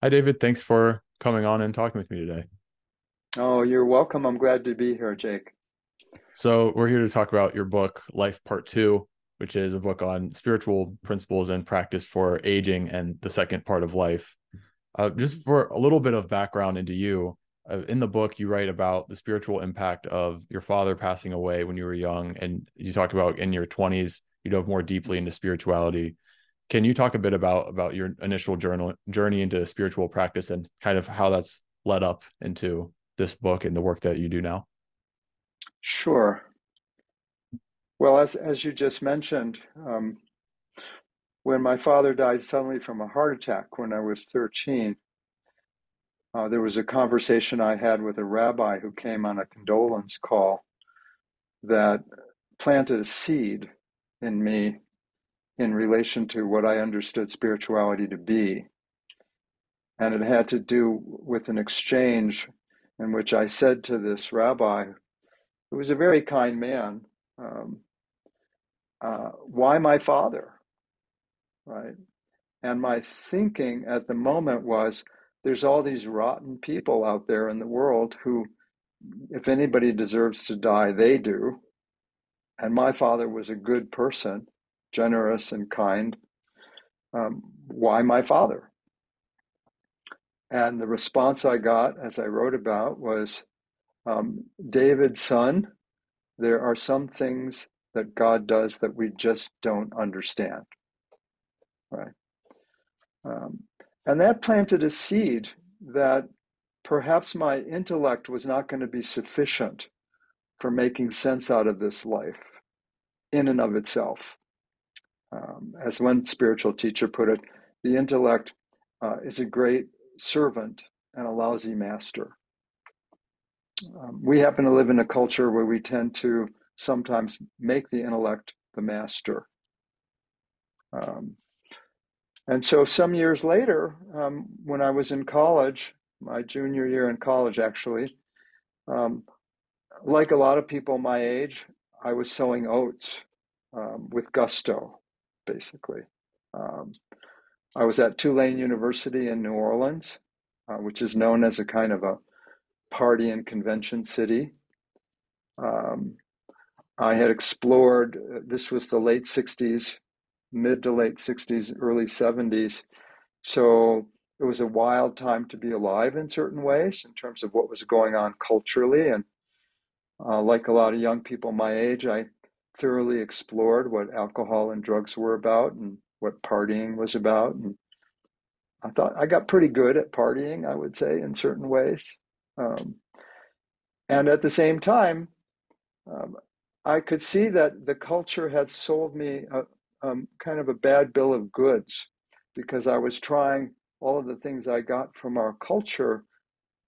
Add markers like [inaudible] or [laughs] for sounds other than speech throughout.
Hi, David. Thanks for coming on and talking with me today. Oh, you're welcome. I'm glad to be here, Jake. So, we're here to talk about your book, Life Part Two, which is a book on spiritual principles and practice for aging and the second part of life. Uh, just for a little bit of background into you, uh, in the book, you write about the spiritual impact of your father passing away when you were young. And you talked about in your 20s, you dove more deeply into spirituality. Can you talk a bit about about your initial journal journey into spiritual practice and kind of how that's led up into this book and the work that you do now? Sure. Well, as as you just mentioned, um, when my father died suddenly from a heart attack when I was 13, uh, there was a conversation I had with a rabbi who came on a condolence call that planted a seed in me in relation to what I understood spirituality to be. And it had to do with an exchange in which I said to this rabbi, who was a very kind man, um, uh, why my father? Right. And my thinking at the moment was there's all these rotten people out there in the world who, if anybody deserves to die, they do. And my father was a good person generous and kind. Um, why my father? And the response I got, as I wrote about, was um, David's son, there are some things that God does that we just don't understand. Right. Um, and that planted a seed that perhaps my intellect was not going to be sufficient for making sense out of this life in and of itself. Um, as one spiritual teacher put it, the intellect uh, is a great servant and a lousy master. Um, we happen to live in a culture where we tend to sometimes make the intellect the master. Um, and so, some years later, um, when I was in college, my junior year in college actually, um, like a lot of people my age, I was sowing oats um, with gusto basically. Um, I was at Tulane University in New Orleans, uh, which is known as a kind of a party and convention city. Um, I had explored, uh, this was the late 60s, mid to late 60s, early 70s. So it was a wild time to be alive in certain ways in terms of what was going on culturally. And uh, like a lot of young people my age, I thoroughly explored what alcohol and drugs were about and what partying was about. And I thought I got pretty good at partying, I would say, in certain ways. Um, and at the same time, um, I could see that the culture had sold me a, um, kind of a bad bill of goods because I was trying all of the things I got from our culture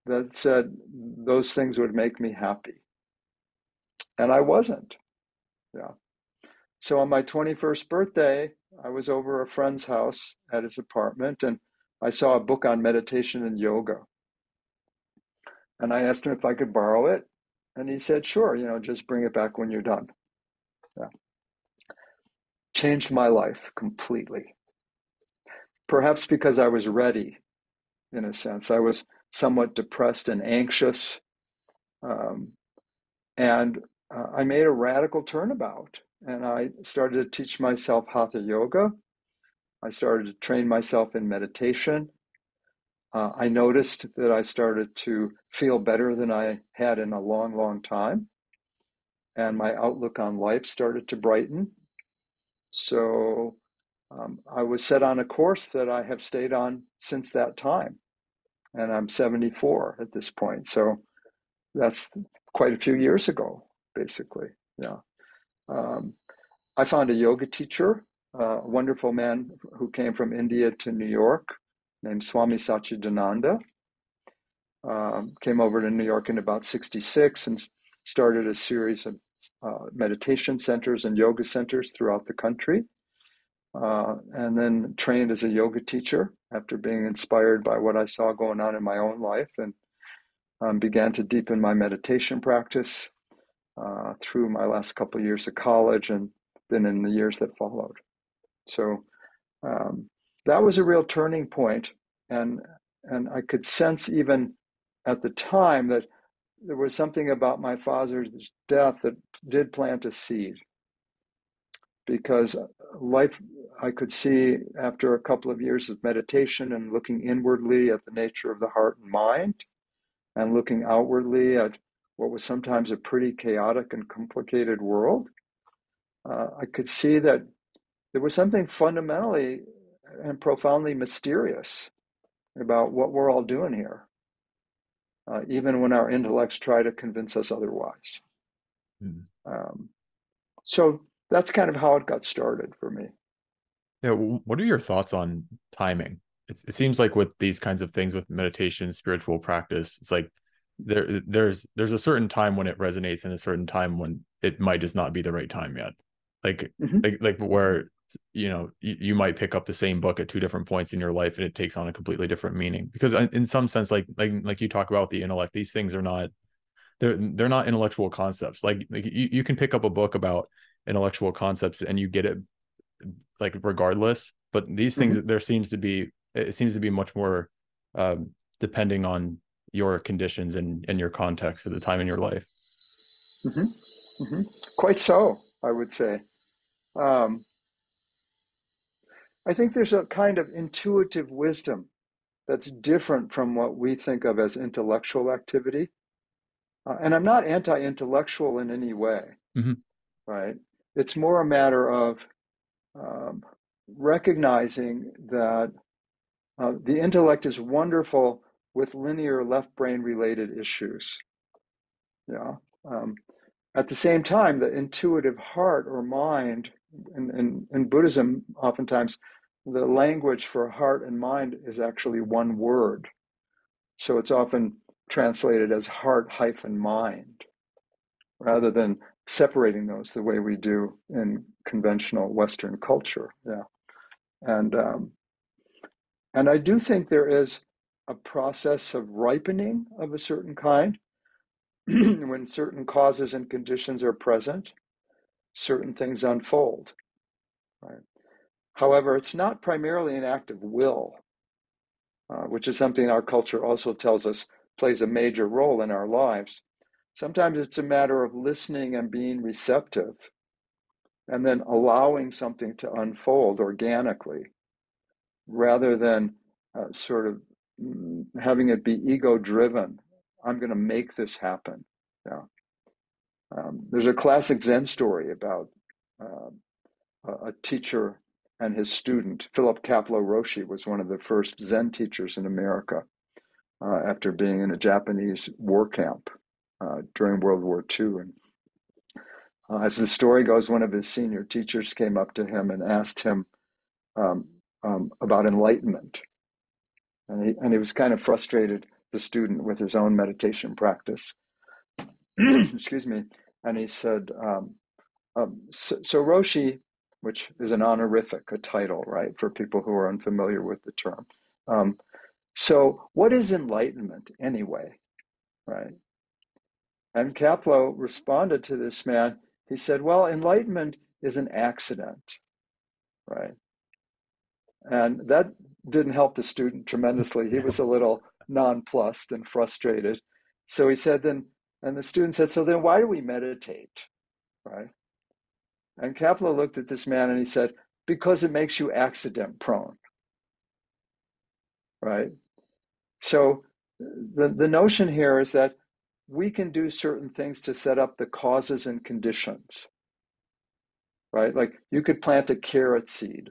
that said those things would make me happy. And I wasn't. Yeah. So on my 21st birthday, I was over a friend's house at his apartment and I saw a book on meditation and yoga. And I asked him if I could borrow it. And he said, sure, you know, just bring it back when you're done. Yeah. Changed my life completely. Perhaps because I was ready, in a sense. I was somewhat depressed and anxious. Um, and uh, I made a radical turnabout and I started to teach myself hatha yoga. I started to train myself in meditation. Uh, I noticed that I started to feel better than I had in a long, long time. And my outlook on life started to brighten. So um, I was set on a course that I have stayed on since that time. And I'm 74 at this point. So that's quite a few years ago basically. Yeah. Um, I found a yoga teacher, a wonderful man who came from India to New York named Swami Satchidananda. Um, came over to New York in about 66 and started a series of uh, meditation centers and yoga centers throughout the country. Uh, and then trained as a yoga teacher after being inspired by what I saw going on in my own life and um, began to deepen my meditation practice uh, through my last couple of years of college and then in the years that followed. So um, that was a real turning. And and I could sense even at the time that there was something about my father's death that did plant a seed because life I could see after a couple of years of meditation and looking inwardly at the nature of the heart and mind and looking outwardly at what was sometimes a pretty chaotic and complicated world, uh, I could see that there was something fundamentally and profoundly mysterious about what we're all doing here, uh, even when our intellects try to convince us otherwise. Mm. Um, so that's kind of how it got started for me. Yeah. What are your thoughts on timing? It's, it seems like with these kinds of things, with meditation, spiritual practice, it's like there there's there's a certain time when it resonates and a certain time when it might just not be the right time yet. Like mm-hmm. like like where you know you, you, might pick up the same book at two different points in your life and it takes on a completely different meaning because in some sense like like like you talk about the intellect these things are not they're they're not intellectual concepts like, like you, you can pick up a book about intellectual concepts and you get it like regardless but these things mm-hmm. there seems to be it seems to be much more um, depending on your conditions and and your context at the time in your life mm-hmm. Mm-hmm. quite so i would say um, i think there's a kind of intuitive wisdom that's different from what we think of as intellectual activity uh, and i'm not anti-intellectual in any way mm-hmm. right it's more a matter of um, recognizing that uh, the intellect is wonderful with linear left brain related issues. Yeah. Um, at the same time, the intuitive heart or mind, in, in, in Buddhism, oftentimes the language for heart and mind is actually one word. So it's often translated as heart hyphen mind rather than separating those the way we do in conventional Western culture. Yeah, and um, and I do think there is a process of ripening of a certain kind [clears throat] when certain causes and conditions are present. Certain things unfold. Right. However, it's not primarily an act of will, uh, which is something our culture also tells us plays a major role in our lives. Sometimes it's a matter of listening and being receptive and then allowing something to unfold organically rather than uh, sort of having it be ego driven. I'm going to make this happen. Yeah. Um, there's a classic Zen story about uh, a teacher and his student. Philip Kapleau Roshi was one of the first Zen teachers in America uh, after being in a Japanese war camp uh, during World War II. And uh, as the story goes, one of his senior teachers came up to him and asked him um, um, about enlightenment. And he, and he was kind of frustrated, the student, with his own meditation practice. [clears throat] Excuse me. And he said, um, um, so, so Roshi, which is an honorific, a title, right, for people who are unfamiliar with the term. Um, so, what is enlightenment anyway, right? And Kapleau responded to this man. He said, Well, enlightenment is an accident, right? And that didn't help the student tremendously. He was a little nonplussed and frustrated. So he said, Then, and the student said, So then why do we meditate, right? And Kapleau looked at this man and he said, Because it makes you accident prone, right? So the, the notion here is that we can do certain things to set up the causes and conditions, right? Like you could plant a carrot seed.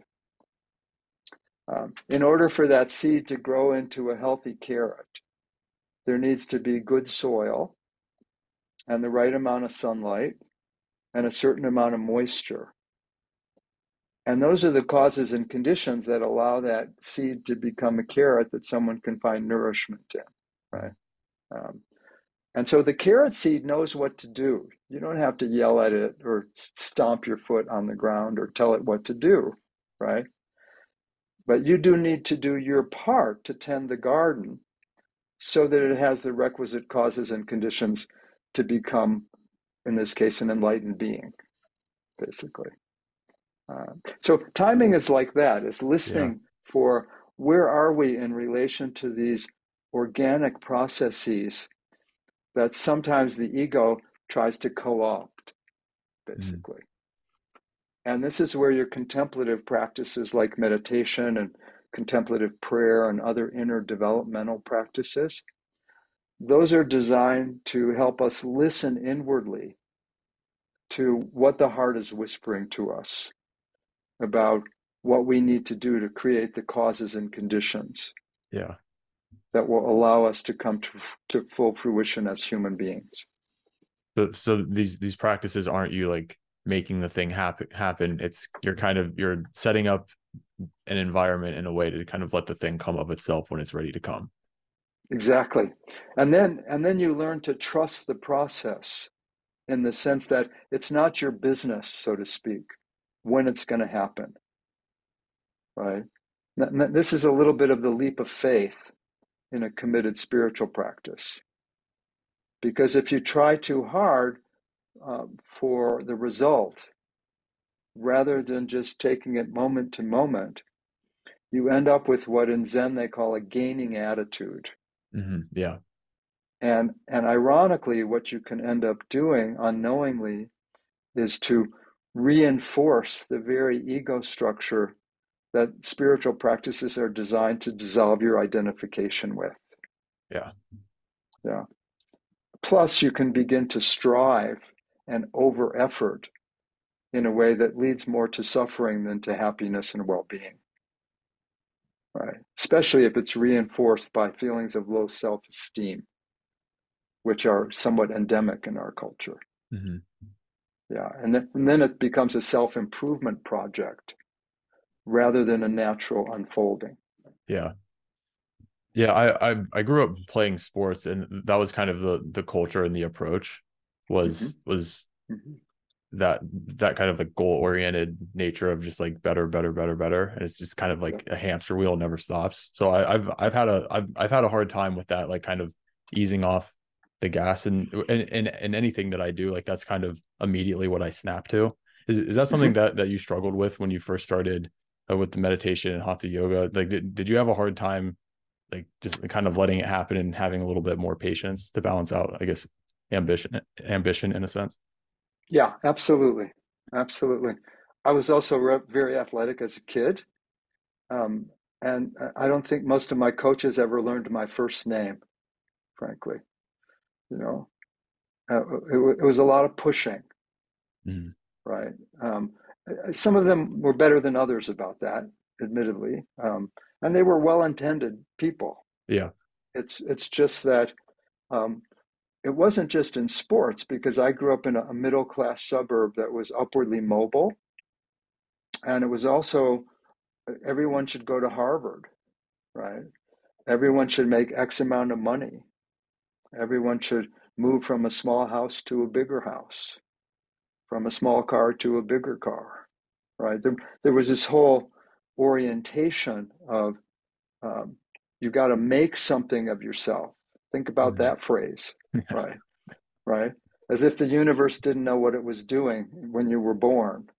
Um, in order for that seed to grow into a healthy carrot, there needs to be good soil and the right amount of sunlight and a certain amount of moisture. And those are the causes and conditions that allow that seed to become a carrot that someone can find nourishment in, right? Um, and so the carrot seed knows what to do. You don't have to yell at it or stomp your foot on the ground or tell it what to do, right? But you do need to do your part to tend the garden so that it has the requisite causes and conditions to become, in this case, an enlightened being, basically. Uh, so timing is like that, is listening yeah. for where are we in relation to these organic processes that sometimes the ego tries to co opt, mm-hmm. basically? And this is where your contemplative practices like meditation and contemplative prayer and other inner developmental practices, those are designed to help us listen inwardly to what the heart is whispering to us about what we need to do to create the causes and conditions. Yeah. That will allow us to come to, to full fruition as human beings. So, so these these practices aren't you like making the thing happen happen. It's you're kind of you're setting up an environment in a way to kind of let the thing come of itself when it's ready to come. Exactly. And then and then you learn to trust the process in the sense that it's not your business, so to speak, when it's going to happen. Right? This is a little bit of the leap of faith in a committed spiritual practice. Because if you try too hard uh, for the result, rather than just taking it moment to moment, you end up with what in Zen they call a gaining attitude. Mm-hmm. Yeah. And and ironically, what you can end up doing unknowingly is to reinforce the very ego structure that spiritual practices are designed to dissolve your identification with. Yeah. Yeah. Plus, you can begin to strive and over effort in a way that leads more to suffering than to happiness and well being. Right. Especially if it's reinforced by feelings of low self esteem, which are somewhat endemic in our culture. Mm-hmm. Yeah. And, th- and then it becomes a self improvement project rather than a natural unfolding. Yeah. Yeah, I, I I grew up playing sports and that was kind of the the culture and the approach was mm-hmm. was mm-hmm. that that kind of like goal oriented nature of just like better better better better and it's just kind of like a hamster wheel never stops. So I, have i've had a I've, I've had a hard time with that like kind of easing off the gas and and and, and anything that i do like that's kind of immediately what i snap to. Is, is that something mm-hmm. that that you struggled with when you first started uh, with the meditation and hatha yoga? Like did, did you have a hard time like just kind of letting it happen and having a little bit more patience to balance out i guess ambition ambition in a sense yeah, absolutely. Absolutely. I was also re- very athletic as a kid. Um, and I don't think most of my coaches ever learned my first name, frankly. You know, uh, it, it, was a lot of pushing, mm. right? Um, some of them were better than others about that, admittedly, um, and they were well-intended people. Yeah, it's it's just that um, it wasn't just in sports because I grew up in a, middle class suburb that was upwardly mobile. And it was also everyone should go to Harvard, right? Everyone should make X amount of money. Everyone should move from a small house to a bigger house, from a small car to a bigger car, right? There, there was this whole orientation of um, you got to make something of yourself. Think about mm-hmm. that phrase [laughs] right? Right? As if the universe didn't know what it was doing when you were born.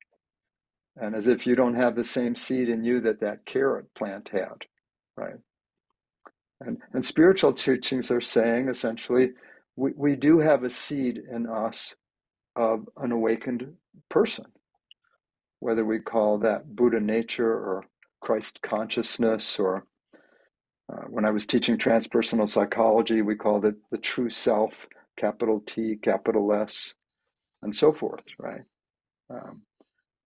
And as if you don't have the same seed in you that that carrot plant had, right? And, and spiritual teachings are saying essentially, we, we do have a seed in us of an awakened person, whether we call that Buddha nature or Christ consciousness or uh, when I was teaching transpersonal psychology, we called it the true self, capital T, capital S, and so forth, right? Um,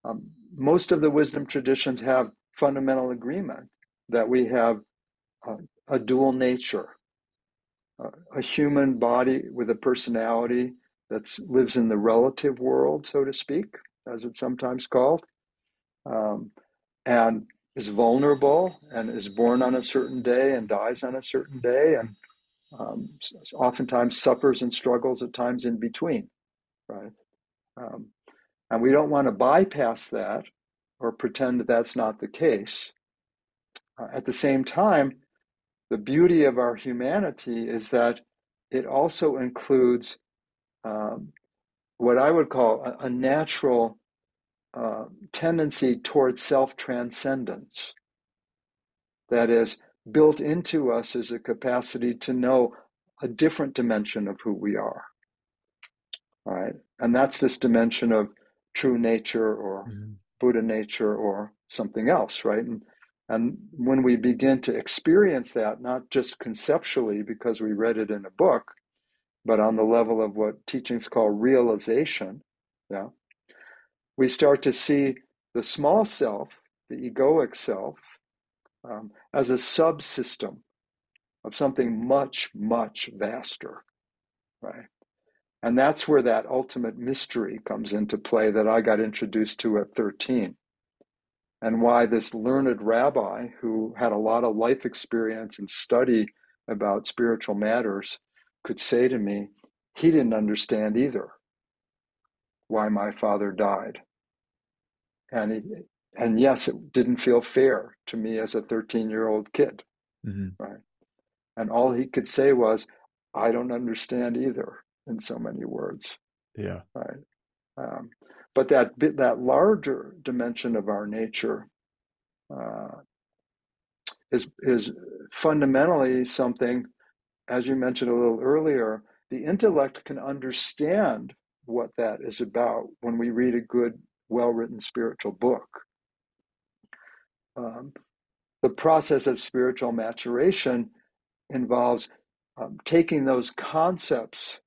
um, most of the wisdom traditions have fundamental agreement that we have a dual nature, a human body with a personality that lives in the relative world, so to speak, as it's sometimes called, um, and is vulnerable and is born on a certain day and dies on a certain day and um, oftentimes suffers and struggles at times in between, right? Um, and we don't want to bypass that or pretend that that's not the case. Uh, at the same time, the beauty of our humanity is that it also includes um, what I would call a, a natural uh, tendency towards self transcendence. That is, built into us is a capacity to know a different dimension of who we are. All right. And that's this dimension of true nature or mm-hmm. Buddha nature or something else, right? And, and when we begin to experience that, not just conceptually because we read it in a book, but on the level of what teachings call realization, yeah, we start to see the small self, the egoic self, um, as a subsystem of something much, much vaster, right? And that's where that ultimate mystery comes into play that I got introduced to at 13. And why this learned rabbi who had a lot of life experience and study about spiritual matters could say to me, he didn't understand either why my father died. And he, and yes, it didn't feel fair to me as a 13 year old kid. Mm-hmm. Right. And all he could say was, I don't understand either, in so many words. Yeah. Right. Um, but that bit, that larger dimension of our nature uh, is is fundamentally something, as you mentioned a little earlier. The intellect can understand what that is about when we read a good, well written spiritual book. Um, the process of spiritual maturation involves um, taking those concepts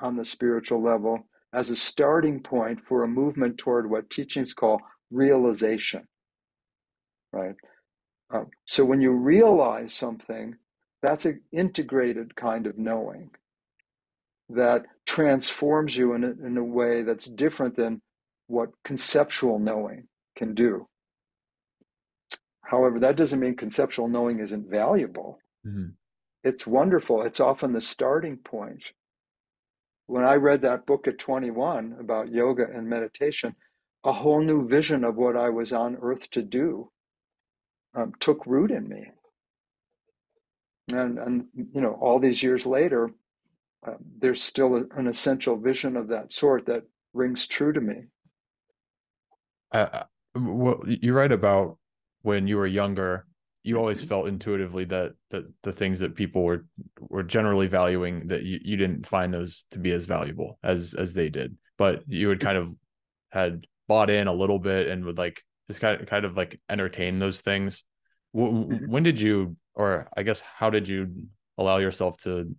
on the spiritual level as a starting point for a movement toward what teachings call realization. Right? Um, so when you realize something, that's an integrated kind of knowing that transforms you in a, in a way that's different than what conceptual knowing can do. However, that doesn't mean conceptual knowing isn't valuable. Mm-hmm. It's wonderful. It's often the starting point. When I read that book at 21 about yoga and meditation, a whole new vision of what I was on earth to do um, took root in me. And, and, you know, all these years later, uh, there's still a, an essential vision of that sort that rings true to me. Uh, well, you write about when you were younger, you always mm-hmm. felt intuitively that that the things that people were were generally valuing that you, you didn't find those to be as valuable as as they did. But you had kind of had bought in a little bit and would like just kind of kind of like entertain those things. Mm-hmm. When did you, or I guess, how did you allow yourself to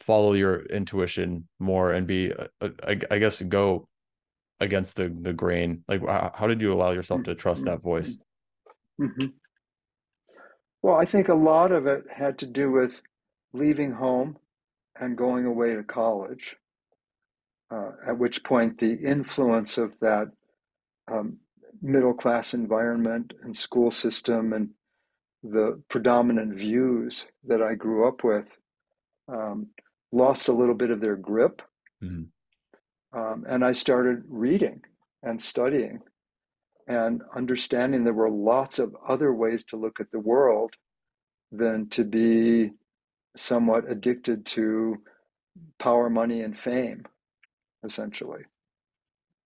follow your intuition more and be, uh, uh, I, I guess, go against the the grain? Like, how did you allow yourself to trust that voice? Mm-hmm. Well, I think a lot of it had to do with leaving home and going away to college, uh, at which point the influence of that um, middle class environment and school system and the predominant views that I grew up with um, lost a little bit of their grip. Mm-hmm. Um, and I started reading and studying and understanding there were lots of other ways to look at the world than to be somewhat addicted to power, money, and fame, essentially,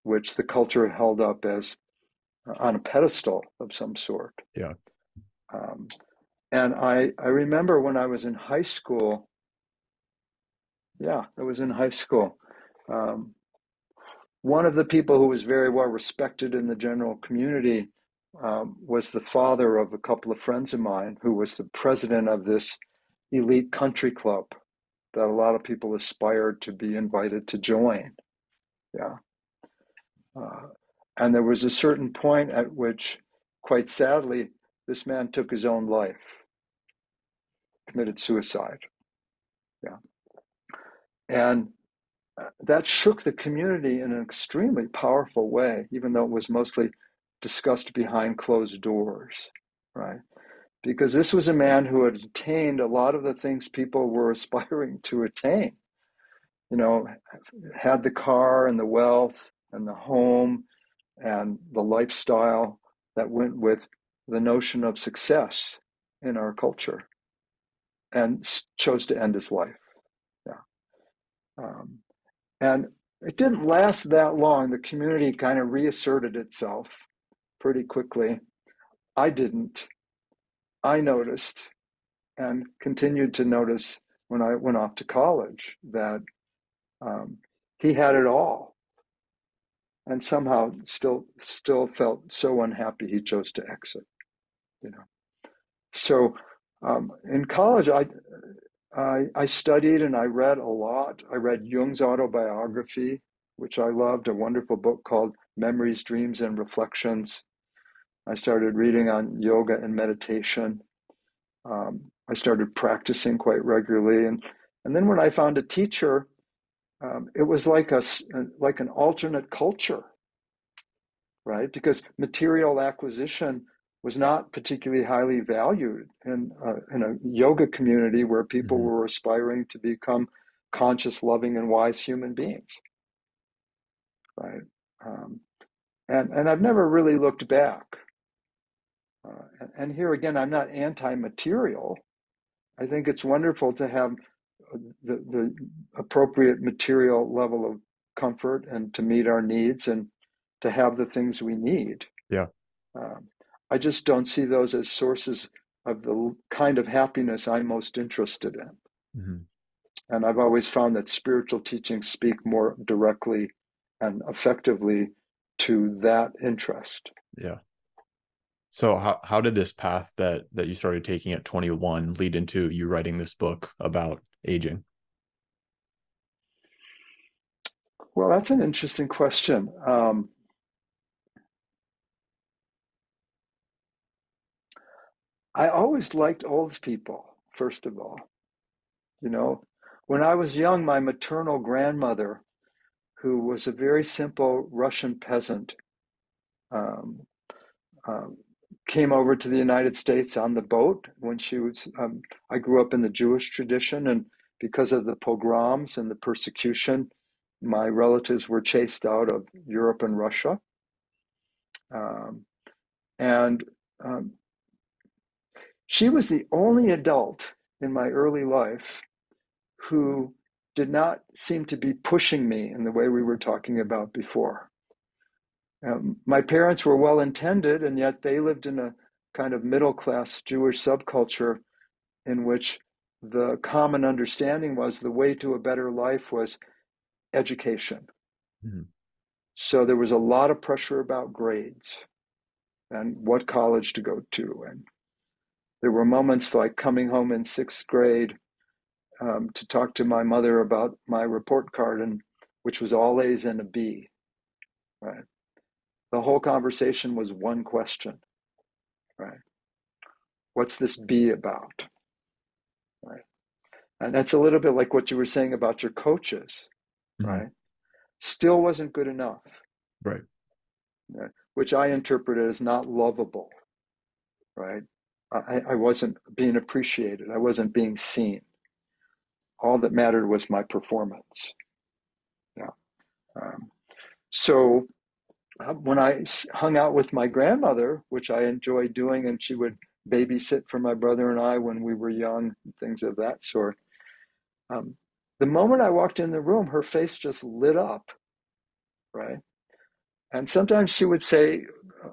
which the culture held up as uh, on a pedestal of some sort. Yeah. Um, and I, I remember when I was in high school, yeah, it was in high school. Um, one of the people who was very well respected in the general community um, was the father of a couple of friends of mine who was the president of this elite country club that a lot of people aspired to be invited to join. Yeah. Uh, and there was a certain point at which, quite sadly, this man took his own life, committed suicide. Yeah. And uh, that shook the community in an extremely powerful way, even though it was mostly discussed behind closed doors, right? Because this was a man who had attained a lot of the things people were [laughs] aspiring to attain. You know, had the car and the wealth and the home and the lifestyle that went with the notion of success in our culture and chose to end his life. Um, and it didn't last that long. The community kind of reasserted itself pretty quickly. I didn't. I noticed and continued to notice when I went off to college that um, he had it all, and somehow still still felt so unhappy he chose to exit. You know, so um, in college I, I I studied and I read a lot. I read Jung's autobiography, which I loved, a wonderful book called Memories, Dreams, and Reflections. I started reading on yoga and meditation. Um, I started practicing quite regularly, and and then when I found a teacher, um, it was like a like an alternate culture, right? Because material acquisition was not particularly highly valued in uh, in a yoga community where people mm-hmm. were aspiring to become conscious, loving, and wise human beings, right? Um, and and I've never really looked back. Uh, and, and here again, I'm not anti-material. I think it's wonderful to have uh, the, the appropriate material level of comfort and to meet our needs and to have the things we need. Yeah. Um, I just don't see those as sources of the kind of happiness I'm most interested in. Mm-hmm. And I've always found that spiritual teachings speak more directly and effectively to that interest. Yeah. So how how did this path that that you started taking at 21 lead into you writing this book about aging? Well, that's an interesting question. Um, I always liked old people, first of all. You know, when I was young, my maternal grandmother, who was a very simple Russian peasant, um, um, came over to the United States on the boat when she was. Um, I grew up in the Jewish tradition, and because of the pogroms and the persecution, my relatives were chased out of Europe and Russia. Um, and um, she was the only adult in my early life who did not seem to be pushing me in the way we were talking about before. Um, my parents were well intended, and yet they lived in a kind of middle class Jewish subculture in which the common understanding was the way to a better life was education. Mm-hmm. So there was a lot of pressure about grades and what college to go to. And there were moments like coming home in sixth grade um, to talk to my mother about my report card, and which was all A's and a B. Right. The whole conversation was one question. Right. What's this B about? Right. And that's a little bit like what you were saying about your coaches. Mm-hmm. Right. Still wasn't good enough. Right. right. Which I interpreted as not lovable. Right. I, I wasn't being appreciated. I wasn't being seen. All that mattered was my performance. Yeah. Um, so uh, when I hung out with my grandmother, which I enjoyed doing, and she would babysit for my brother and I when we were young, things of that sort. Um, the moment I walked in the room, her face just lit up, right? And sometimes she would say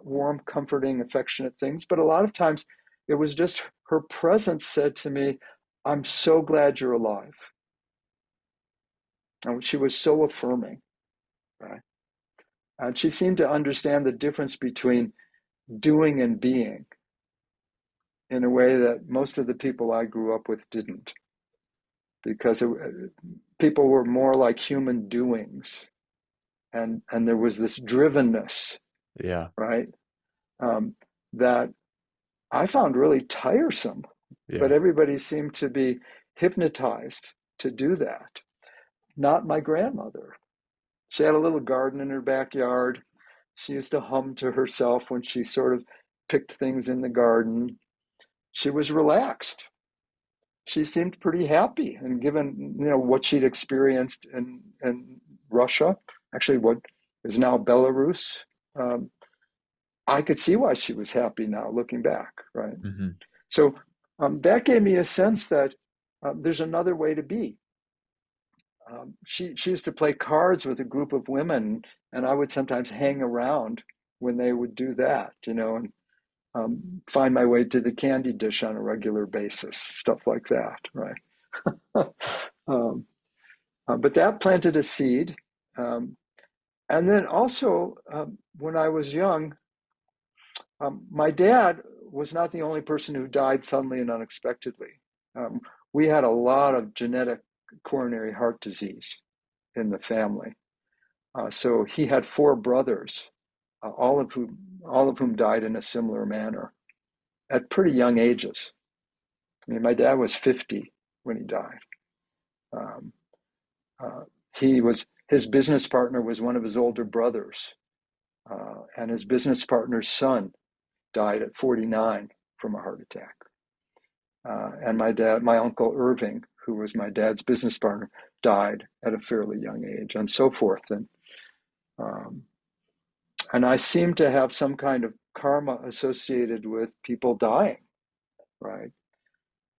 warm, comforting, affectionate things, but a lot of times it was just her presence said to me, I'm so glad you're alive. And she was so affirming, right? And she seemed to understand the difference between doing and being in a way that most of the people I grew up with didn't. Because it, people were more like human doings. And, and there was this drivenness. Yeah. Right. Um, that I found really tiresome. Yeah. But everybody seemed to be hypnotized to do that. Not my grandmother. She had a little garden in her backyard. She used to hum to herself when she sort of picked things in the garden. She was relaxed. She seemed pretty happy, and given you know what she'd experienced in in Russia, actually what is now Belarus, um, I could see why she was happy now, looking back, right? Mm-hmm. So um, that gave me a sense that um, there's another way to be. Um, she she used to play cards with a group of women, and I would sometimes hang around when they would do that, you know. And um, find my way to the candy dish on a regular basis, stuff like that, right? [laughs] um, uh, but that planted a seed. Um, and then also, um, when I was young, um, my dad was not the only person who died suddenly and unexpectedly. Um, we had a lot of genetic coronary heart disease in the family. Uh, so he had four brothers, uh, all of whom all of whom died in a similar manner at pretty young ages. I mean, my dad was 50 when he died. Um, uh, he was his business partner was one of his older brothers, uh, and his business partner's son died at 49 from a heart attack. Uh, and my dad, my uncle Irving, who was my dad's business partner, died at a fairly young age, and so forth. And um, and I seem to have some kind of karma associated with people dying, right?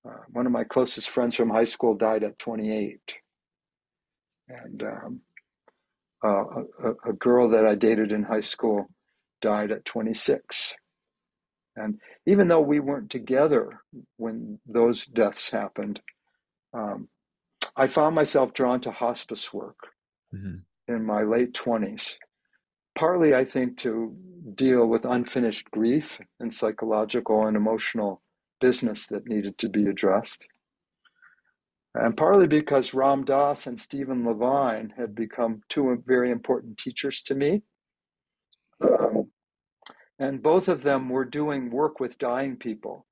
Uh, one of my closest friends from high school died at 28. And um, uh, a, a, girl that I dated in high school died at 26. And even though we weren't together when those deaths happened, um, I found myself drawn to hospice work mm-hmm. in my late 20s partly, I think, to deal with unfinished grief and psychological and emotional business that needed to be addressed. And partly because Ram Dass and Stephen Levine had become two very important teachers to me. Um, and both of them were doing work with dying people.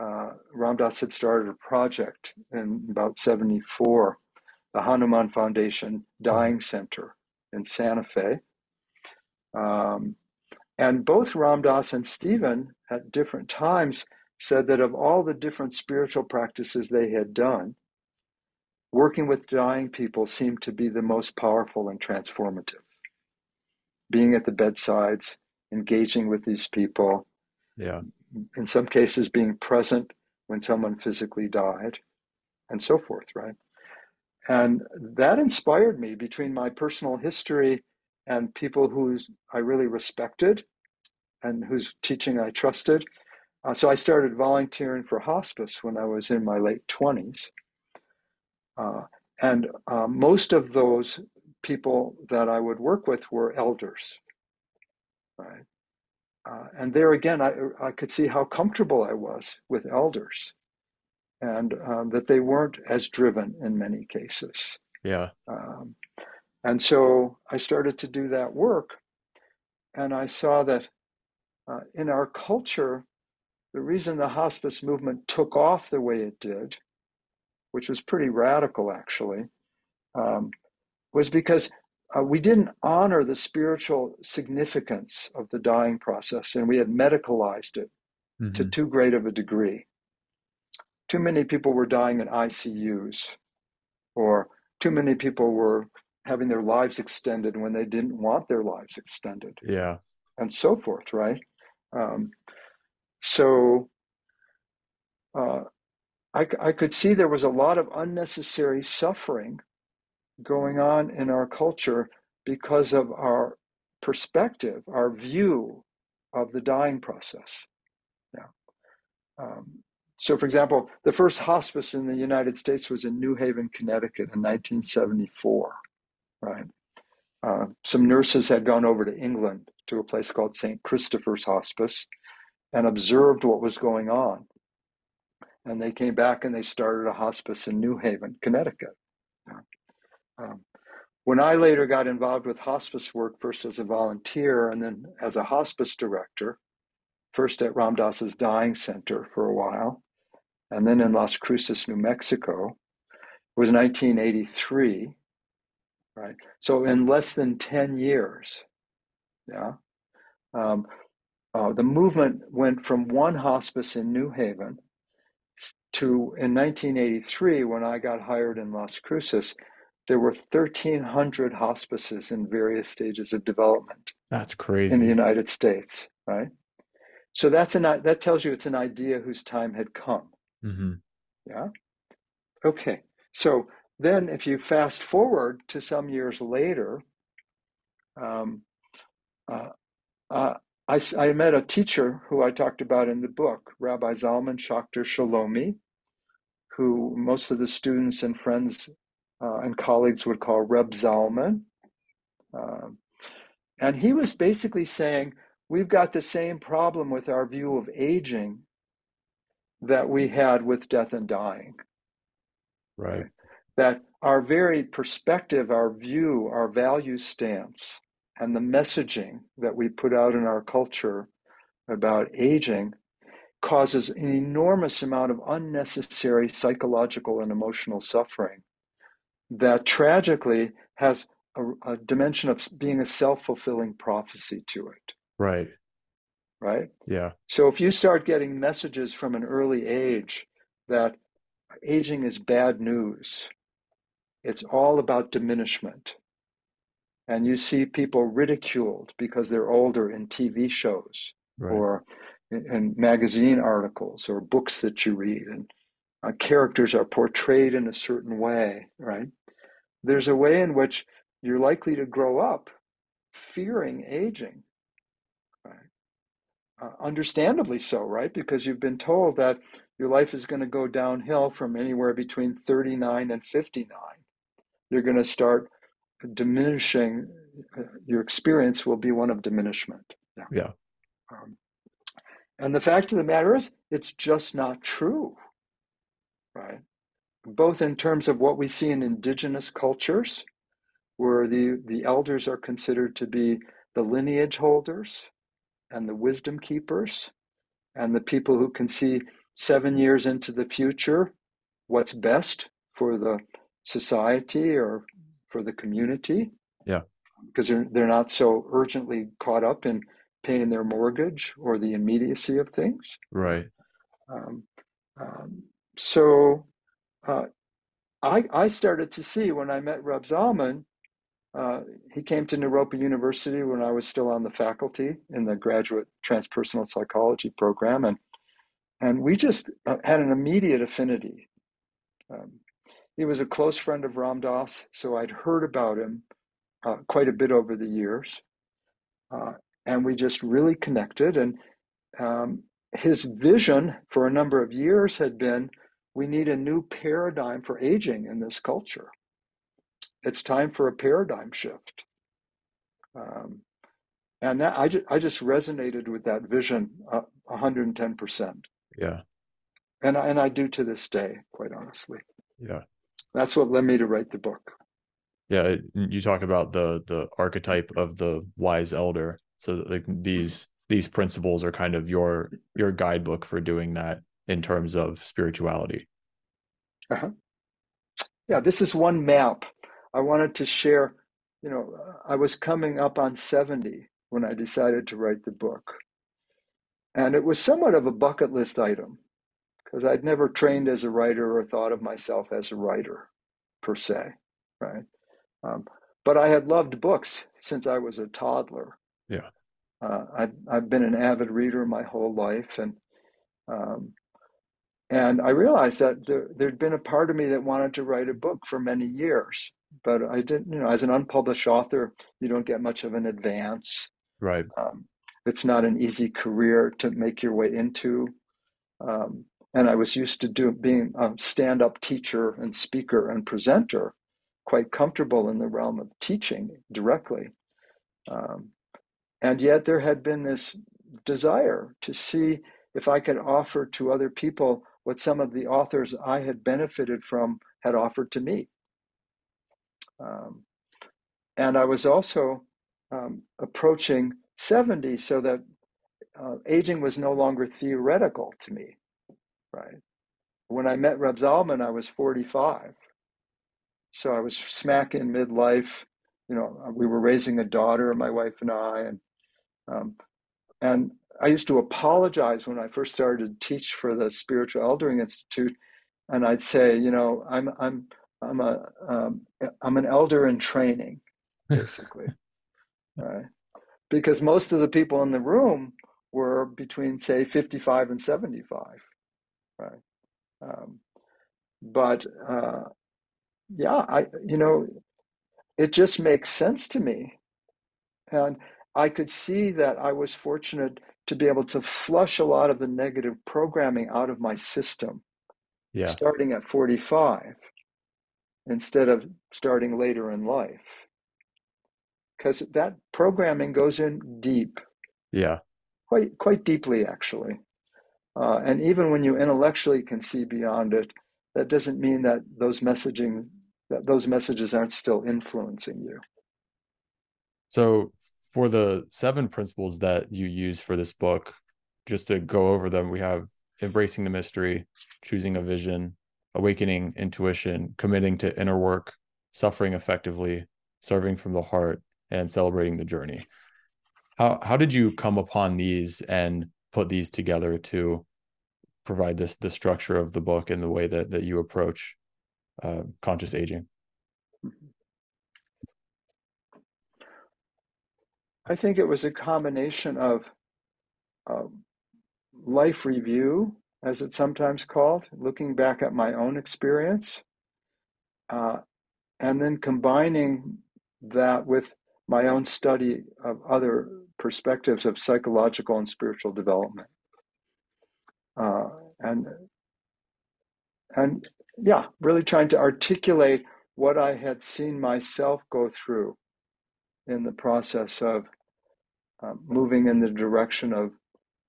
Uh, Ram Dass had started a project in about 74, the Hanuman Foundation Dying Center in Santa Fe. Um, and both Ram Dass and Stephen, at different times, said that of all the different spiritual practices they had done, working with dying people seemed to be the most powerful and transformative. Being at the bedsides, engaging with these people, yeah. in some cases being present when someone physically died, and so forth, right? And that inspired me between my personal history and people who I really respected and whose teaching I trusted. Uh, so I started volunteering for hospice when I was in my late 20s. Uh, and uh, most of those people that I would work with were elders. Right? Uh, and there again, I, I could see how comfortable I was with elders and um, that they weren't as driven in many cases. Yeah. Um, and so I started to do that work. And I saw that uh, in our culture, the reason the hospice movement took off the way it did, which was pretty radical actually, um, was because uh, we didn't honor the spiritual significance of the dying process and we had medicalized it mm-hmm. to too great of a degree. Too many people were dying in ICUs, or too many people were having their lives extended when they didn't want their lives extended. Yeah. And so forth, right? Um, so uh, I, I could see there was a lot of unnecessary suffering going on in our culture because of our perspective, our view of the dying process. Yeah. Um, so, for example, the first hospice in the United States was in New Haven, Connecticut in 1974 right? Uh, some nurses had gone over to England to a place called St. Christopher's Hospice and observed what was going on. And they came back and they started a hospice in New Haven, Connecticut. Um, when I later got involved with hospice work, first as a volunteer and then as a hospice director, first at Ram Dass's Dying Center for a while, and then in Las Cruces, New Mexico, it was 1983 right? So in less than 10 years, yeah, um, uh, the movement went from one hospice in New Haven to in 1983 when I got hired in Las Cruces, there were 1,300 hospices in various stages of development. That's crazy in the United States, right? So that's an that tells you it's an idea whose time had come. Mm-hmm. Yeah. Okay. So then, if you fast forward to some years later, um, uh, uh, I, I met a teacher who I talked about in the book, Rabbi Zalman Schachter Shalomi, who most of the students and friends uh, and colleagues would call Reb Zalman. Uh, and he was basically saying, we've got the same problem with our view of aging that we had with death and dying. Right. That our very perspective, our view, our value stance, and the messaging that we put out in our culture about aging causes an enormous amount of unnecessary psychological and emotional suffering that tragically has a, a dimension of being a self-fulfilling prophecy to it. Right. Right? Yeah. So if you start getting messages from an early age that aging is bad news it's all about diminishment. And you see people ridiculed because they're older in tv shows right. or in, in, magazine articles or books that you read and uh, characters are portrayed in a certain way right there's a way in which you're likely to grow up fearing aging. Right? Uh, understandably so, right? Because you've been told that your life is going to go downhill from anywhere between 39 and 59. You're going to start diminishing, uh, your experience will be one of diminishment. Yeah. yeah. Um, and the fact of the matter is, it's just not true, right? Both in terms of what we see in indigenous cultures where the, the elders are considered to be the lineage holders and the wisdom keepers and the people who can see seven years into the future what's best for the society or for the community. Yeah. Because they're, they're not so urgently caught up in paying their mortgage or the immediacy of things. Right. Um, um, so uh, I, I started to see when I met Reb Zalman uh, he came to Naropa University when I was still on the faculty in the graduate transpersonal psychology program, and and we just uh, had an immediate affinity. Um, he was a close friend of Ram Dass, so I'd heard about him uh, quite a bit over the years, uh, and we just really connected. And um, his vision for a number of years had been, we need a new paradigm for aging in this culture it's time for a paradigm shift. Um, and that, I, ju- I just resonated with that vision uh, 110%. Yeah. And I, and I do to this day, quite honestly. Yeah. That's what led me to write the book. Yeah, you talk about the the archetype of the wise elder. So like these these principles are kind of your your guidebook for doing that in terms of spirituality. Uh-huh. Yeah, this is one map I wanted to share, you know, I was coming up on 70 when I decided to write the book. And it was somewhat of a bucket list item because I'd never trained as a writer or thought of myself as a writer per se, right? Um, but I had loved books since I was a toddler. Yeah. Uh, I've, I've been an avid reader my whole life. And um, and I realized that there, there'd been a part of me that wanted to write a book for many years but I didn't, you know, as an unpublished author, you don't get much of an advance. Right. Um, it's not an easy career to make your way into. Um, and I was used to do being a stand-up teacher and speaker and presenter, quite comfortable in the realm of teaching directly. Um, and yet there had been this desire to see if I could offer to other people what some of the authors I had benefited from had offered to me. Um, and I was also um, approaching 70 so that uh, aging was no longer theoretical to me, right? When I met Reb Zalman, I was 45. So I was smack in midlife. You know, we were raising a daughter, my wife and I, and um, and I used to apologize when I first started to teach for the Spiritual Eldering Institute, and I'd say, you know, I'm I'm I'm a um, I'm an elder in training, [laughs] basically, right? Because most of the people in the room were between say 55 and 75, right? Um, but uh, yeah, I you know, it just makes sense to me, and I could see that I was fortunate to be able to flush a lot of the negative programming out of my system yeah. starting at 45 instead of starting later in life. Because that programming goes in deep. Yeah. Quite quite deeply actually. Uh, and even when you intellectually can see beyond it, that doesn't mean that those messaging that those messages aren't still influencing you. So for the seven principles that you use for this book, just to go over them, we have embracing the mystery, choosing a vision, awakening intuition, committing to inner work, suffering effectively, serving from the heart, and celebrating the journey. How how did you come upon these and put these together to provide this the structure of the book and the way that that you approach uh, conscious aging? I think it was a combination of um, life review, as it's sometimes called, looking back at my own experience, uh, and then combining that with my own study of other perspectives of psychological and spiritual development. Uh, and and yeah, really trying to articulate what I had seen myself go through in the process of uh, moving in the direction of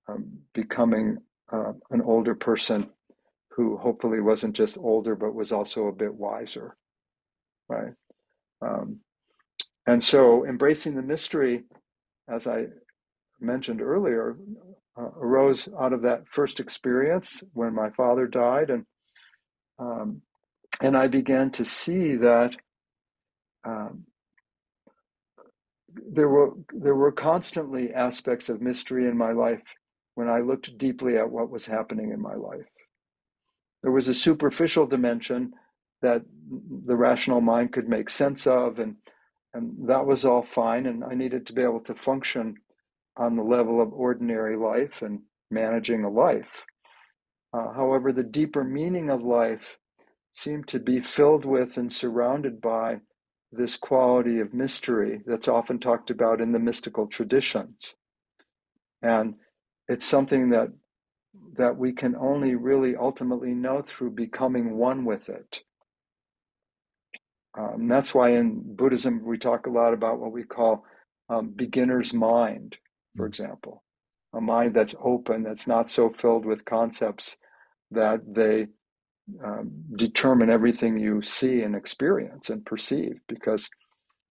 um, becoming uh, an older person who hopefully wasn't just older but was also a bit wiser right? Um, and so embracing the mystery as i mentioned earlier uh, arose out of that first experience when my father died and um, and i began to see that um, there were there were constantly aspects of mystery in my life when I looked deeply at what was happening in my life. There was a superficial dimension that the rational mind could make sense of, and, and that was all fine. And I needed to be able to function on the level of ordinary life and managing a life. Uh, however, the deeper meaning of life seemed to be filled with and surrounded by this quality of mystery that's often talked about in the mystical traditions. And it's something that that we can only really ultimately know through becoming one with it. Um, that's why in Buddhism we talk a lot about what we call um, beginner's mind, for mm. example, a mind that's open, that's not so filled with concepts that they um, determine everything you see and experience and perceive, because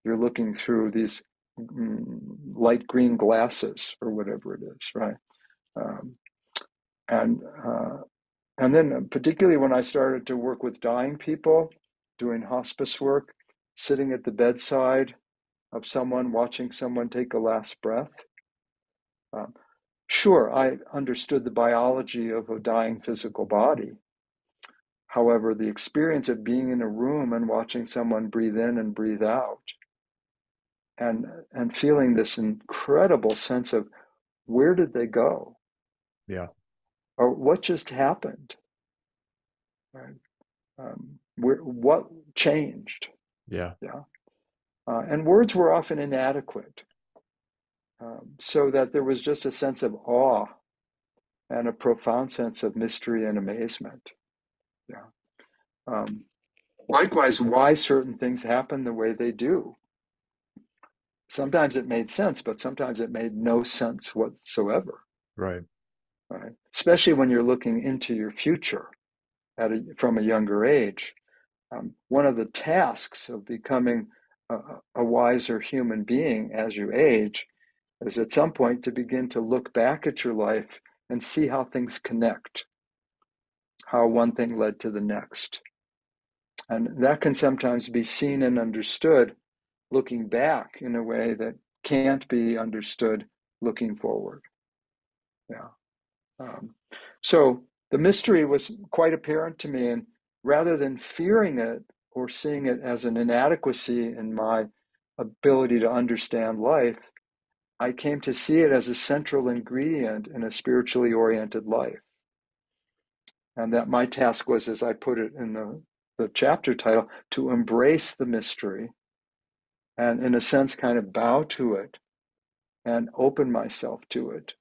you're looking through these mm, light green glasses or whatever it is, right? Um, and uh, and then particularly when I started to work with dying people, doing hospice work, sitting at the bedside of someone, watching someone take a last breath. Um, sure, I understood the biology of a dying physical body. However, the experience of being in a room and watching someone breathe in and breathe out, and and feeling this incredible sense of where did they go? Yeah. Or what just happened? Right. Um, where, what changed? Yeah. Yeah. Uh, and words were often inadequate. Um, so that there was just a sense of awe and a profound sense of mystery and amazement. Yeah. Um, likewise, why certain things happen the way they do. Sometimes it made sense, but sometimes it made no sense whatsoever. Right right? Especially when you're looking into your future at a, from a younger age. Um, one of the tasks of becoming a, a wiser human being as you age is at some point to begin to look back at your life and see how things connect, how one thing led to the next. And that can sometimes be seen and understood looking back in a way that can't be understood looking forward. Yeah. Um, so the mystery was quite apparent to me, and rather than fearing it or seeing it as an inadequacy in my ability to understand life, I came to see it as a central ingredient in a spiritually oriented life. And that my task was, as I put it in the, the chapter title, to embrace the mystery and, in a sense, kind of bow to it and open myself to it.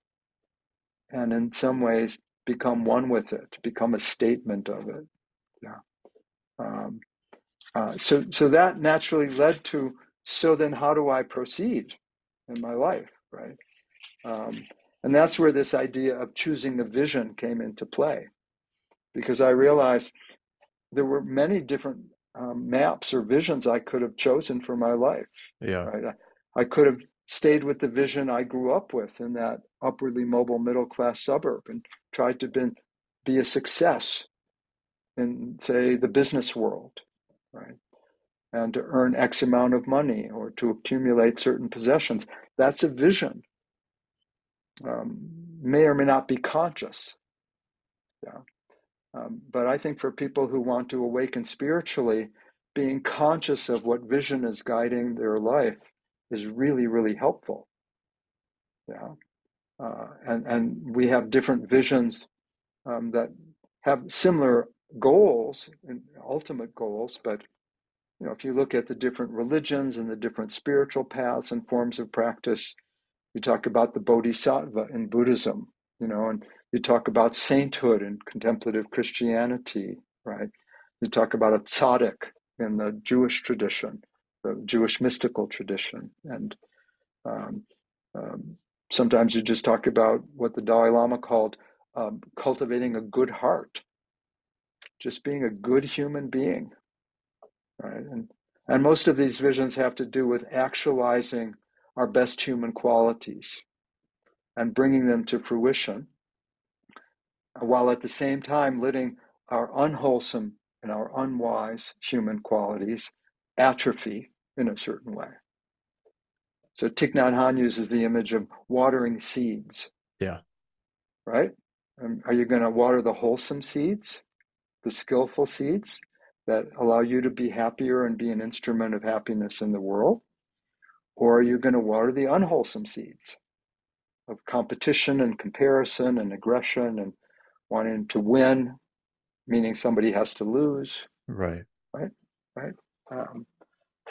And in some ways, become one with it, become a statement of it. Yeah. Um, uh, so, so that naturally led to so then how do I proceed in my life, right? Um, and that's where this idea of choosing the vision came into play, because I realized there were many different um, maps or visions I could have chosen for my life. Yeah. Right? I, I could have stayed with the vision I grew up with in that upwardly mobile middle class suburb and tried to be, be a success in, say, the business world, right? And to earn X amount of money or to accumulate certain possessions. That's a vision. Um, may or may not be conscious. Yeah. Um, but I think for people who want to awaken spiritually, being conscious of what vision is guiding their life is really, really helpful. Yeah. Uh, and, and we have different visions um, that have similar goals and ultimate goals, but you know, if you look at the different religions and the different spiritual paths and forms of practice, you talk about the bodhisattva in Buddhism, you know, and you talk about sainthood in contemplative Christianity, right? You talk about a tzaddik in the Jewish tradition, the Jewish mystical tradition, and um, um, sometimes you just talk about what the Dalai Lama called um, cultivating a good heart, just being a good human being, right? And and most of these visions have to do with actualizing our best human qualities and bringing them to fruition, while at the same time letting our unwholesome and our unwise human qualities atrophy in a certain way. So Thich Nhat Hanh uses the image of watering seeds. Yeah. Right? Um, are you going to water the wholesome seeds, the skillful seeds that allow you to be happier and be an instrument of happiness in the world? Or are you going to water the unwholesome seeds of competition and comparison and aggression and wanting to win, meaning somebody has to lose? Right. Right. Right. Um,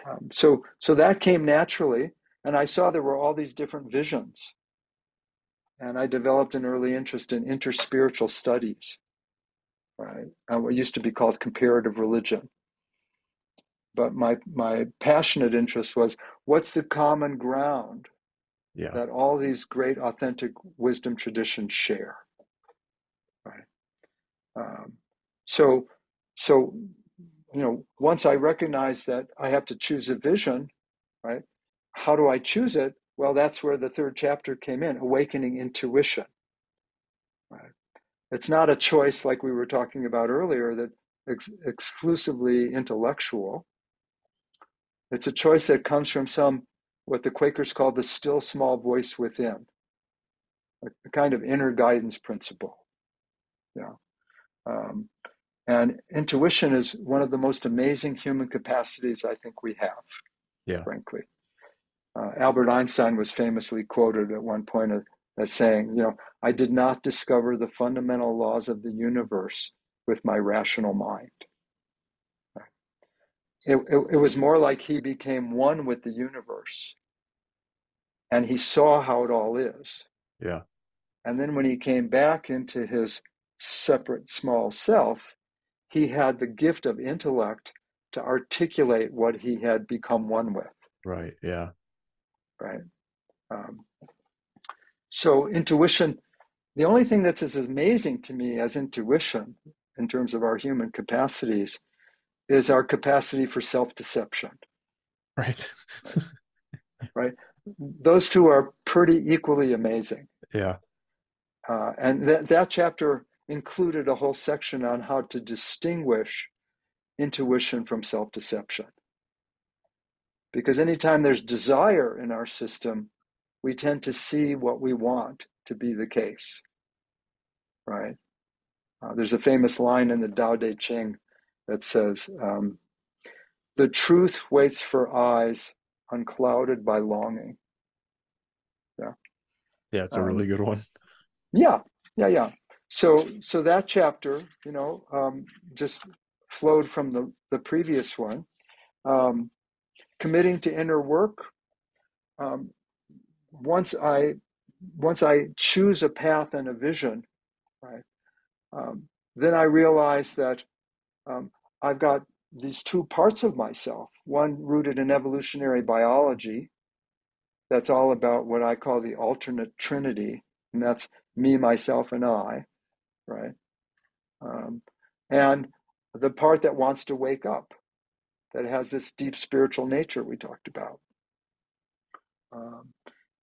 um, so, so that came naturally, and I saw there were all these different visions, and I developed an early interest in interspiritual studies, right? Uh, what used to be called comparative religion but my my passionate interest was what's the common ground yeah. that all these great authentic wisdom traditions share um, so so you know once i recognize that i have to choose a vision right how do i choose it? Well that's where the third chapter came in awakening intuition. Right. It's not a choice like we were talking about earlier that ex- exclusively intellectual. It's a choice that comes from some, what the Quakers call the still small voice within, a, kind of inner guidance principle. Yeah. Um, and intuition is one of the most amazing human capacities I think we have, yeah. frankly. Uh, Albert Einstein was famously quoted at one point as, as saying, You know, I did not discover the fundamental laws of the universe with my rational mind it, it, it was more like he became one with the universe and he saw how it all is. Yeah. And then when he came back into his separate small self, he had the gift of intellect to articulate what he had become one with. Right. Yeah. Right. Um, so intuition, the only thing that's as amazing to me as intuition in terms of our human capacities is our capacity for self deception. Right. [laughs] right. Those two are pretty equally amazing. Yeah. Uh, and that, that chapter included a whole section on how to distinguish intuition from self deception. Because anytime there's desire in our system, we tend to see what we want to be the case. Right? Uh, there's a famous line in the Tao Te Ching that says, um, The truth waits for eyes unclouded by longing. Yeah. Yeah, it's a really um, good one. Yeah, yeah, yeah. So, so that chapter, you know, um, just flowed from the, the previous one. Um, committing to inner work. Um, once I once I choose a path and a vision, right, um, then I realize that um, I've got these two parts of myself. One rooted in evolutionary biology, that's all about what I call the alternate trinity, and that's me, myself, and I, right? Um, and the part that wants to wake up, that has this deep spiritual nature we talked about. Um,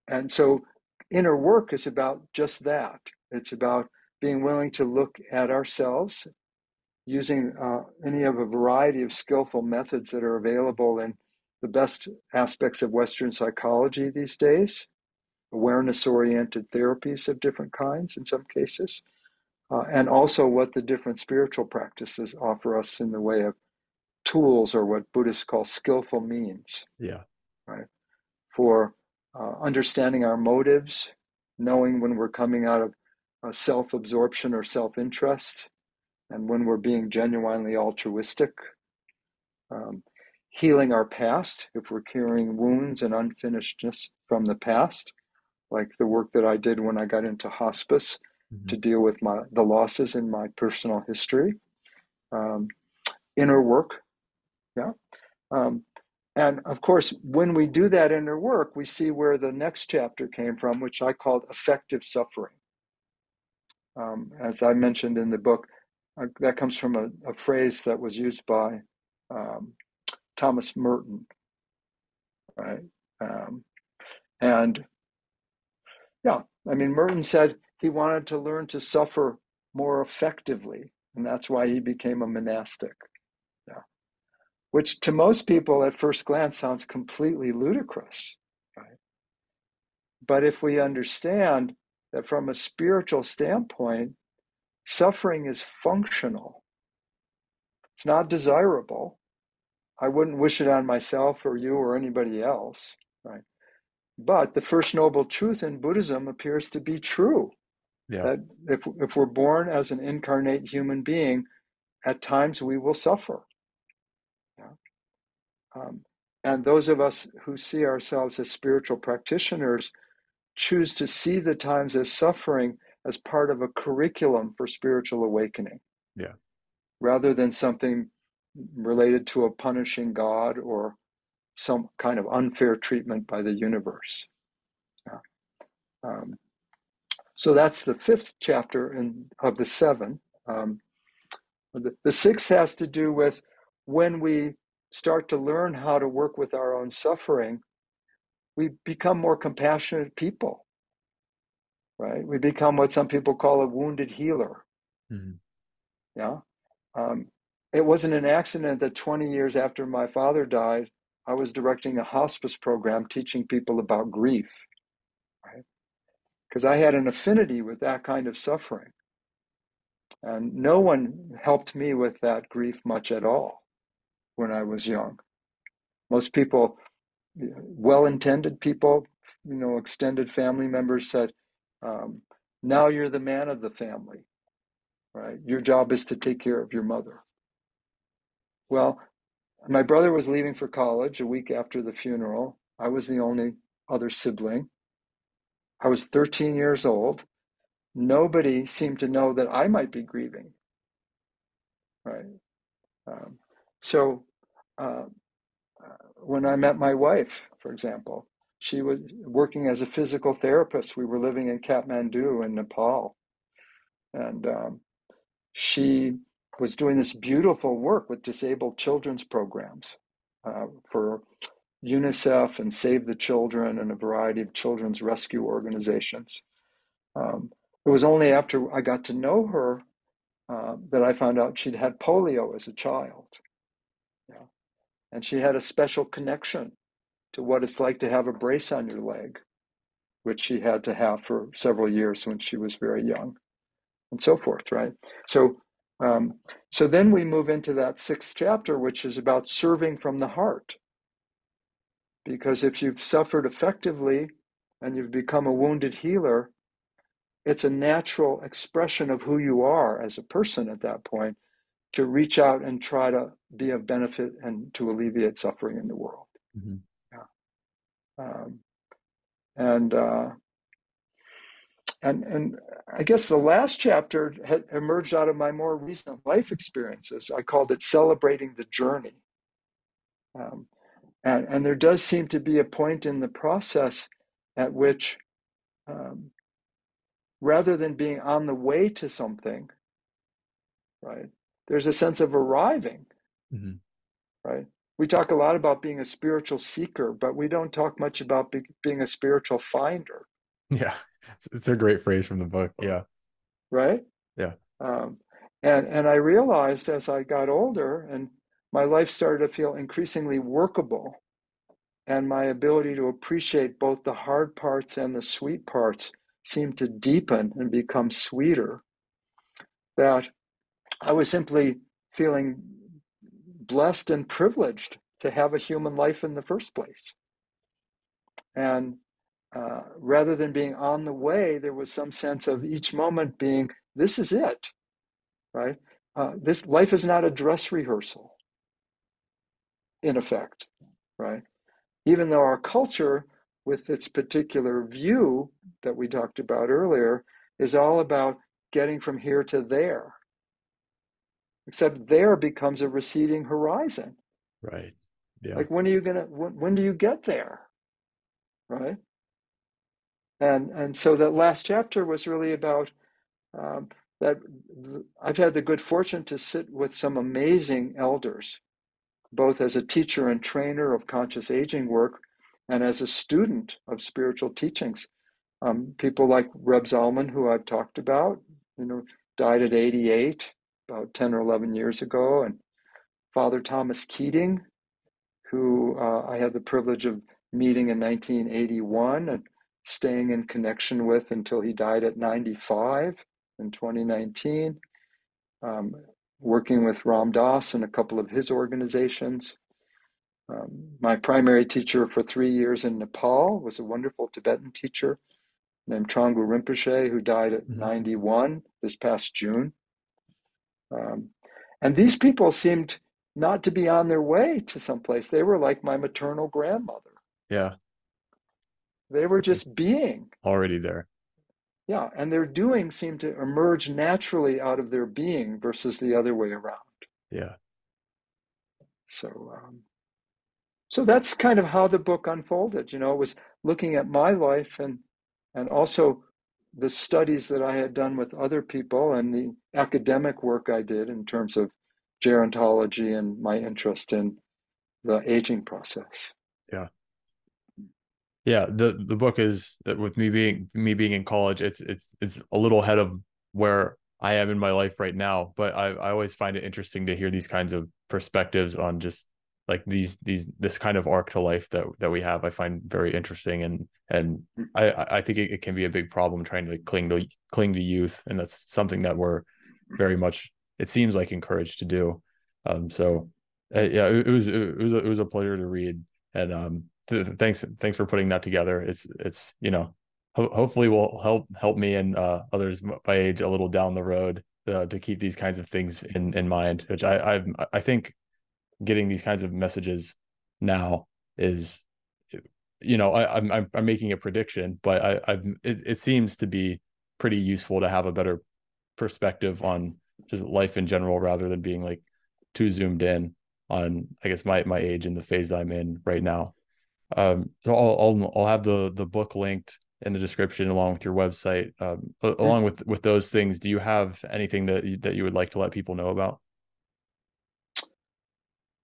and so inner work is about just that. It's about being willing to look at ourselves using uh, any of a variety of skillful methods that are available in the best aspects of Western psychology these days, awareness oriented therapies of different kinds in some cases, uh, and also what the different spiritual practices offer us in the way of tools or what Buddhists call skillful means. Yeah. Right. For uh, understanding our motives, knowing when we're coming out of uh, self absorption or self interest, and when we're being genuinely altruistic. Um, healing our past if we're carrying wounds and unfinishedness from the past, like the work that I did when I got into hospice mm-hmm. to deal with my the losses in my personal history. Um, inner work, yeah. Um, and of course, when we do that inner work, we see where the next chapter came from, which I called effective suffering. Um, as I mentioned in the book, uh, that comes from a, a, phrase that was used by um, Thomas Merton, right? Um, and yeah, I mean, Merton said he wanted to learn to suffer more effectively, and that's why he became a monastic which to most people at first glance sounds completely ludicrous. Right? But if we understand that from a spiritual standpoint, suffering is functional, it's not desirable. I wouldn't wish it on myself or you or anybody else, right? But the first noble truth in Buddhism appears to be true. Yeah. That if, if we're born as an incarnate human being, at times we will suffer. Um, and those of us who see ourselves as spiritual practitioners choose to see the times as suffering as part of a curriculum for spiritual awakening. Yeah. Rather than something related to a punishing God or some kind of unfair treatment by the universe. Yeah. Um, so that's the fifth chapter in, of the seven. Um, the, the sixth has to do with when we start to learn how to work with our own suffering, we become more compassionate people, right? We become what some people call a wounded healer. Mm-hmm. Yeah. Um, it wasn't an accident that 20 years after my father died, I was directing a hospice program teaching people about grief? Because I had an affinity with that kind of suffering. And no one helped me with that grief much at all when I was young. Most people, well intended people, you know, extended family members said, um, now you're the man of the family, right? Your job is to take care of your mother. Well, my brother was leaving for college a week after the funeral. I was the only other sibling. I was 13 years old. Nobody seemed to know that I might be grieving. Right. Um, so uh, when I met my wife, for example, she was working as a physical therapist. We were living in Kathmandu in Nepal. And um, she was doing this beautiful work with disabled children's programs uh, for UNICEF and Save the Children and a variety of children's rescue organizations. Um, it was only after I got to know her uh, that I found out she'd had polio as a child. Yeah. And she had a special connection to what it's like to have a brace on your leg, which she had to have for several years when she was very young, and so forth, right? So, um, so then we move into that sixth chapter, which is about serving from the heart. Because if you've suffered effectively and you've become a wounded healer, it's a natural expression of who you are as a person at that point to reach out and try to be of benefit and to alleviate suffering in the world. Mm-hmm. Yeah. Um, and uh, and and I guess the last chapter had emerged out of my more recent life experiences. I called it "Celebrating the Journey," um, and and there does seem to be a point in the process at which, um, rather than being on the way to something, right, there's a sense of arriving, mm-hmm. right. We talk a lot about being a spiritual seeker, but we don't talk much about be, being a spiritual finder. Yeah, it's, a great phrase from the book. Yeah. Right. Yeah. Um, and and I realized as I got older and my life started to feel increasingly workable, and my ability to appreciate both the hard parts and the sweet parts seemed to deepen and become sweeter. That I was simply feeling blessed and privileged to have a human life in the first place. And uh, rather than being on the way, there was some sense of each moment being, this is it, right? Uh, this life is not a dress rehearsal, in effect, right? Even though our culture, with its particular view that we talked about earlier, is all about getting from here to there. Except there becomes a receding horizon. Right. Yeah. Like when are you gonna when, when do you get there? Right and and so that last chapter was really about um, that I've had the good fortune to sit with some amazing elders, both as a teacher and trainer of conscious aging work, and as a student of spiritual teachings. Um, people like Reb Zalman, who I've talked about, you know, died at 88, about 10 or 11 years ago, and Father Thomas Keating, who uh, I had the privilege of meeting in 1981, and staying in connection with until he died at 95 in 2019, um, working with Ram Dass and a couple of his organizations. Um, my primary teacher for three years in Nepal was a wonderful Tibetan teacher named Thrangu Rinpoche, who died at mm-hmm. 91 this past June. Um, and these people seemed not to be on their way to someplace. They were like my maternal grandmother. Yeah. They were just being already there. Yeah, and their doing seemed to emerge naturally out of their being versus the other way around. Yeah. So, um, so that's kind of how the book unfolded. You know, it was looking at my life and and also the studies that I had done with other people and the academic work I did in terms of gerontology and my interest in the aging process. Yeah the the book is with me being me being in college it's it's it's a little ahead of where i am in my life right now but i i always find it interesting to hear these kinds of perspectives on just like these these this kind of arc to life that that we have i find very interesting and and i i think it, it can be a big problem trying to cling to cling to youth and that's something that we're very much it seems like encouraged to do. Um so uh, yeah it, it was it was a, it was a pleasure to read and um th- thanks thanks for putting that together. It's it's you know ho- hopefully will help help me and uh, others my age a little down the road uh, to keep these kinds of things in in mind. Which I I I think getting these kinds of messages now is you know I, I'm I'm, I'm making a prediction, but I I it, it seems to be pretty useful to have a better perspective on just life in general rather than being like too zoomed in on I guess my my age and the phase I'm in right now. Um, so I'll, I'll, I'll have the the book linked in the description along with your website. Um, mm-hmm. along with with those things, do you have anything that you, that you would like to let people know about?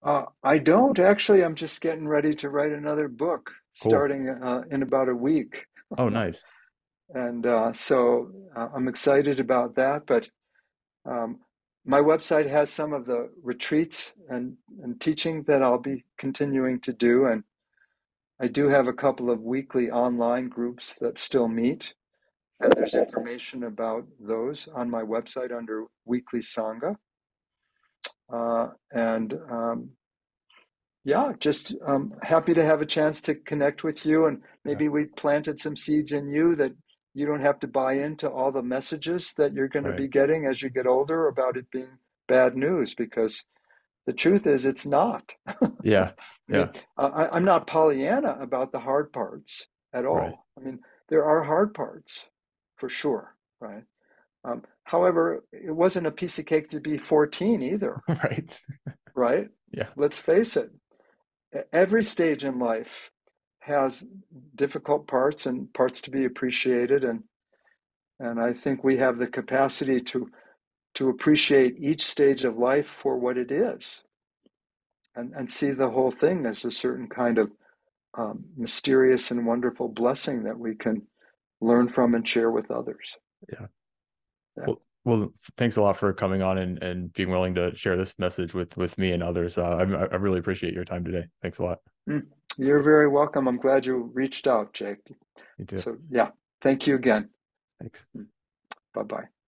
Uh, I don't actually. I'm just getting ready to write another book, cool. starting uh, in about a week. Oh, nice. [laughs] and uh, so uh, I'm excited about that. But um, my website has some of the retreats and, and teaching that I'll be continuing to do, and I do have a couple of weekly online groups that still meet, and there's information about those on my website under Weekly Sangha. Uh, and um, yeah, just um, happy to have a chance to connect with you, and maybe yeah. we planted some seeds in you that you don't have to buy into all the messages that you're going right. to be getting as you get older about it being bad news because the truth is it's not yeah [laughs] yeah I, am not pollyanna about the hard parts at all. Right. I mean, there are hard parts for sure, right? Um, however, it wasn't a piece of cake to be 14 either, [laughs] right. right? Yeah. Let's face it. Every stage in life has difficult parts and parts to be appreciated and and I think we have the capacity to to appreciate each stage of life for what it is and, and see the whole thing as a certain kind of um, mysterious and wonderful blessing that we can learn from and share with others. Yeah. yeah. Well, well, thanks a lot for coming on and, and being willing to share this message with with me and others. Uh, I, I really appreciate your time today. Thanks a lot. Mm, you're very welcome. I'm glad you reached out, Jake. Me too. So yeah, thank you again. Thanks. Bye bye.